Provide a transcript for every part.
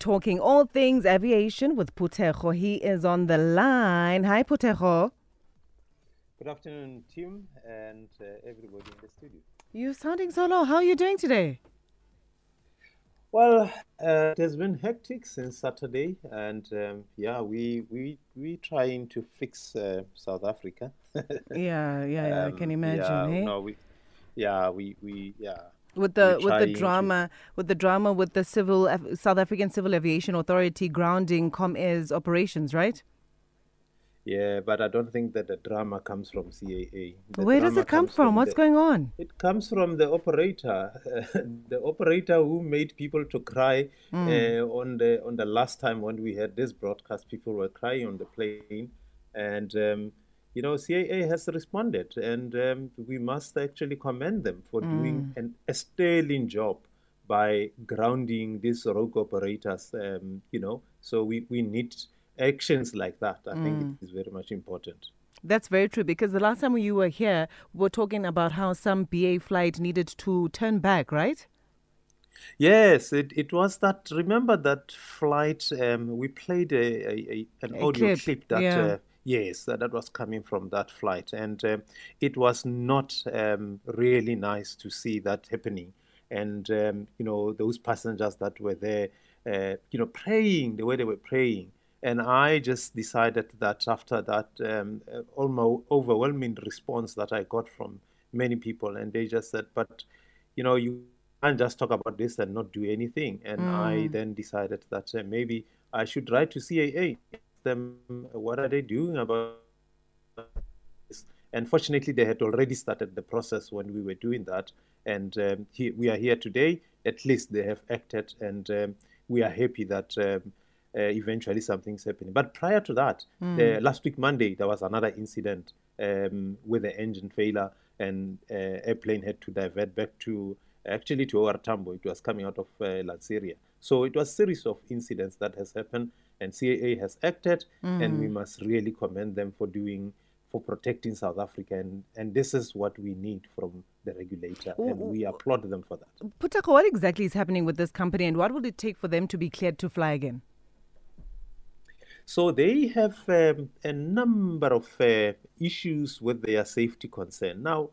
talking all things aviation with Phuthego. He is on the line. Hi, Phuthego. Good afternoon, Tim, and uh, everybody in the studio. You're sounding so low. How are you doing today? Well, uh, it has been hectic since Saturday, and um, yeah, we we we trying to fix uh, South Africa. yeah, yeah, yeah I can Um, imagine. Yeah, hey? no, we, yeah, we we yeah. With the with the drama with the drama with the civil South African Civil Aviation Authority grounding Comair's operations, right? Yeah, but I don't think that the drama comes from CAA. The Where does it come comes from? What's the- going on? It comes from the operator, the operator who made people to cry Hmm. uh, on the on the last time when we had this broadcast. People were crying on the plane, and um, you know CAA has responded, and um, we must actually commend them for Hmm. doing an, a sterling job by grounding these rogue operators. Um, you know, so we we need actions like that. I Hmm. think it is very much important. That's very true because the last time you were here, we were talking about how some BA flight needed to turn back, right? Yes, it, it was that. Remember that flight? Um, we played a, a, a an A audio clip, clip, that yeah. uh, yes, that, that was coming from that flight, and um it was not um, really nice to see that happening. And um, you know those passengers that were there, uh, you know, praying the way they were praying. And I just decided that after that um, uh, almost overwhelming response that I got from many people, and they just said, "But you know, you can't just talk about this and not do anything." And I then decided that uh, maybe I should write to CAA, them what are they doing about this. And fortunately, they had already started the process when we were doing that. And um, he, we are here today. At least they have acted, and um, we are happy that um, uh, eventually something's happening. But prior to that, the, last week Monday, there was another incident um, with the engine failure, and uh, airplane had to divert back to actually to OR Tambo. It was coming out of uh, Lanseria. So it was a series of incidents that has happened, and CAA has acted, and we must really commend them for doing for protecting South Africa, and, and this is what we need from the regulator, and we applaud them for that. Phuthego, what exactly is happening with this company and what will it take for them to be cleared to fly again? So they have um, a number of uh, issues with their safety concern. Now,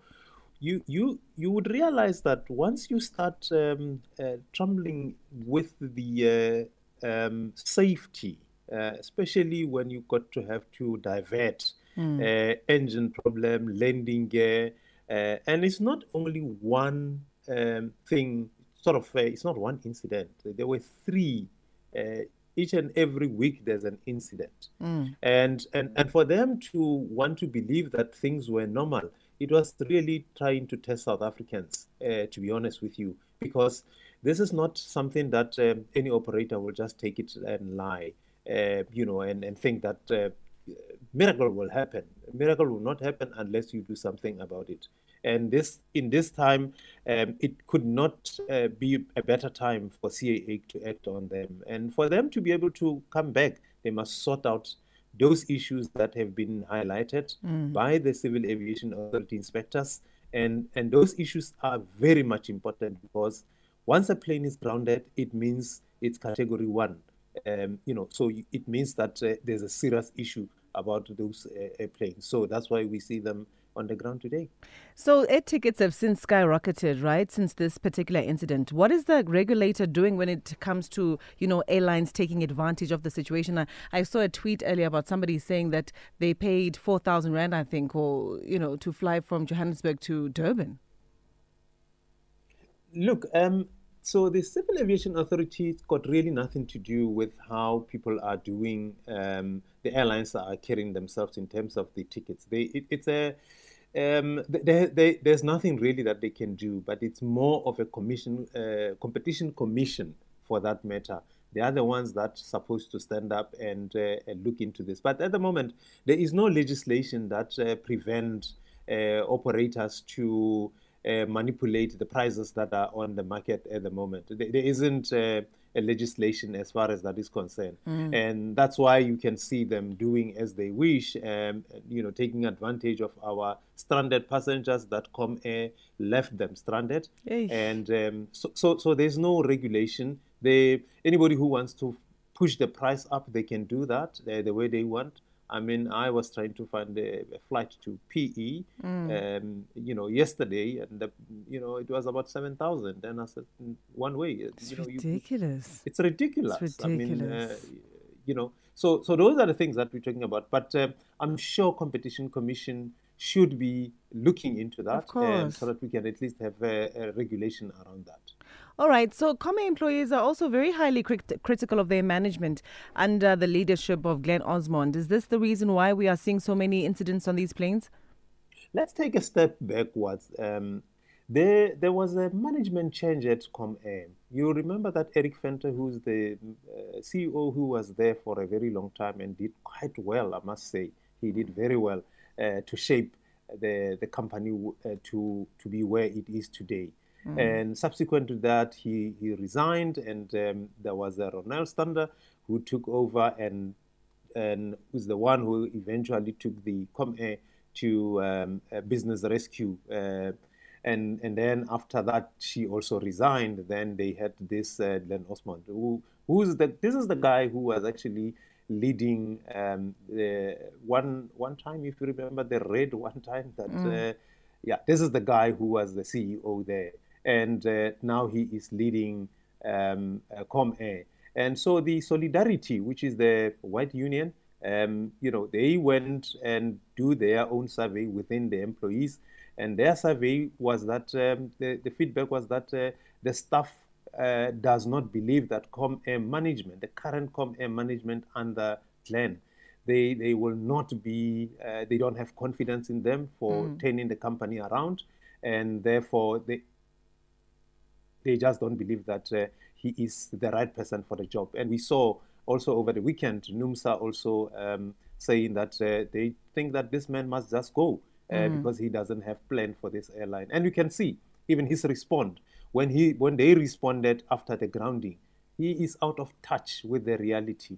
you you you would realize that once you start um, uh, trembling with the uh, um, safety, uh, especially when you got to have to divert uh, engine problem, landing gear, uh, and it's not only one um, thing. Sort of, uh, it's not one incident. There were three uh, each and every week there's an incident. And, and and for them to want to believe that things were normal it was really trying to test south africans uh, to be honest with you because this is not something that um, any operator will just take it and lie uh, you know and, and think that uh, miracle will happen. Miracle will not happen unless you do something about it. And this in this time um, it could not uh, be a better time for CAA to act on them. And for them to be able to come back they must sort out those issues that have been highlighted by the civil aviation authority inspectors. And and those issues are very much important because once a plane is grounded it means it's category 1 um, you know so it means that uh, there's a serious issue about those uh, airplanes so that's why we see them on the ground today So air tickets have since skyrocketed, right? Since this particular incident. What is the regulator doing when it comes to, you know, airlines taking advantage of the situation? I, I saw a tweet earlier about somebody saying that they paid 4,000 Rand, I think, or, you know, to fly from Johannesburg to Durban. Look, um, so the Civil Aviation Authority got really nothing to do with how people are doing, um, the airlines are carrying themselves in terms of the tickets. They, it, it's a, um, they, they, there's nothing really that they can do, but it's more of a commission, uh, competition commission for that matter. They are the ones that supposed to stand up and, uh, and look into this. But at the moment, there is no legislation that uh, prevent uh, operators to uh, manipulate the prices that are on the market at the moment. There, there isn't uh, a legislation as far as that is concerned, and that's why you can see them doing as they wish. Um, you know, taking advantage of our stranded passengers that Comair left them stranded, Eish. and um, so, so so there's no regulation. they anybody who wants to push the price up, they can do that uh, the way they want. I mean, I was trying to find a, a flight to PE, mm. um, you know, yesterday, and the, you know it was about seven thousand. And I said, mm, one way. It's you know, ridiculous. You, it's ridiculous. It's ridiculous. I mean, uh, you know, so so those are the things that we're talking about. But uh, I'm sure Competition Commission should be looking into that, so that we can at least have a, a regulation around that. All right. So, Comair employees are also very highly crit- critical of their management under the leadership of Glenn Orsmond. Is this the reason why we are seeing so many incidents on these planes? Let's take a step backwards. Um, there, there was a management change at Comair. You remember that Erik Venter, who's the uh, CEO, who was there for a very long time and did quite well, I must say. He did very well uh, to shape the, the company uh, to, to be where it is today. Mm. And subsequent to that, he, he resigned, and um, there was a Ronel Stander who took over and and was the one who eventually took the Comair to um, business rescue. Uh, and and then after that, she also resigned. Then they had this uh, Glenn Orsmond, who who's the this is the guy who was actually leading um, the one one time, if you remember the red one time that. Mm. Uh, yeah, this is the guy who was the CEO there and uh, now he is leading um, uh, Comair. And so the Solidarity, which is the white union, um, you know, they went and do their own survey within the employees, and their survey was that um, the, the, feedback was that uh, the staff uh, does not believe that Comair management, the current Comair management under Glenn, they they will not be, uh, they don't have confidence in them for mm. turning the company around, and therefore they they just don't believe that uh, he is the right person for the job. And we saw also over the weekend, NUMSA also um, saying that uh, they think that this man must just go uh, mm. because he doesn't have plan for this airline. And you can see even his response when he when they responded after the grounding, he is out of touch with the reality,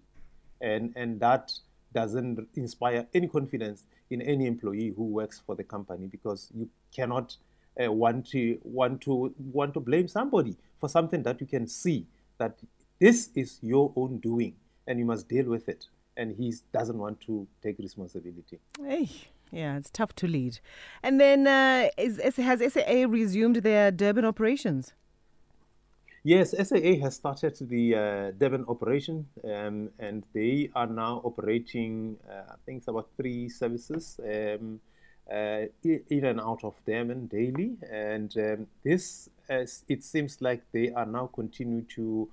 and and that doesn't inspire any confidence in any employee who works for the company because you cannot uh, want to want to want to blame somebody for something that you can see that this is your own doing and you must deal with it and he doesn't want to take responsibility hey yeah it's tough to lead and then uh, is, has saa resumed their durban operations Yes, SAA has started the uh, Durban operation, um, and they are now operating. Uh, I think it's about three services. Um, in and out of Durban daily. And um, this, it seems like they are now continuing to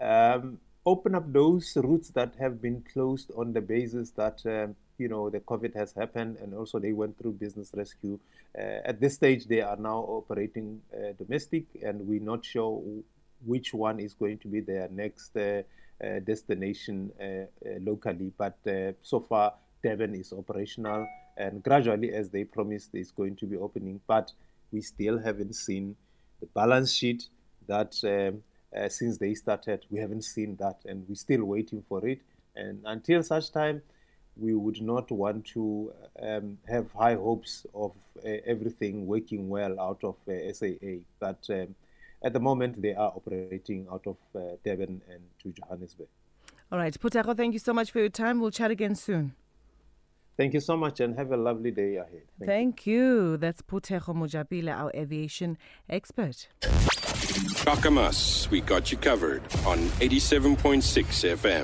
um, open up those routes that have been closed on the basis that um, you know the COVID has happened, and also they went through business rescue. Uh, at this stage, they are now operating uh, domestic, and we're not sure which one is going to be their next uh, uh destination uh, locally. But so far, Durban is operational and gradually, as they promised, is going to be opening. But we still haven't seen the balance sheet that um, uh, since they started, we haven't seen that, and we're still waiting for it. And until such time, we would not want to um, have high hopes of uh, everything working well out of uh, SAA. But um, at the moment, they are operating out of uh, Durban and to Johannesburg. All right, Phuthego, thank you so much for your time. We'll chat again soon. Thank you so much and have a lovely day ahead. Thank, Thank you. you. That's Phuthego Mojapele, our aviation expert. Kakamas, we got you covered on 87.6 FM.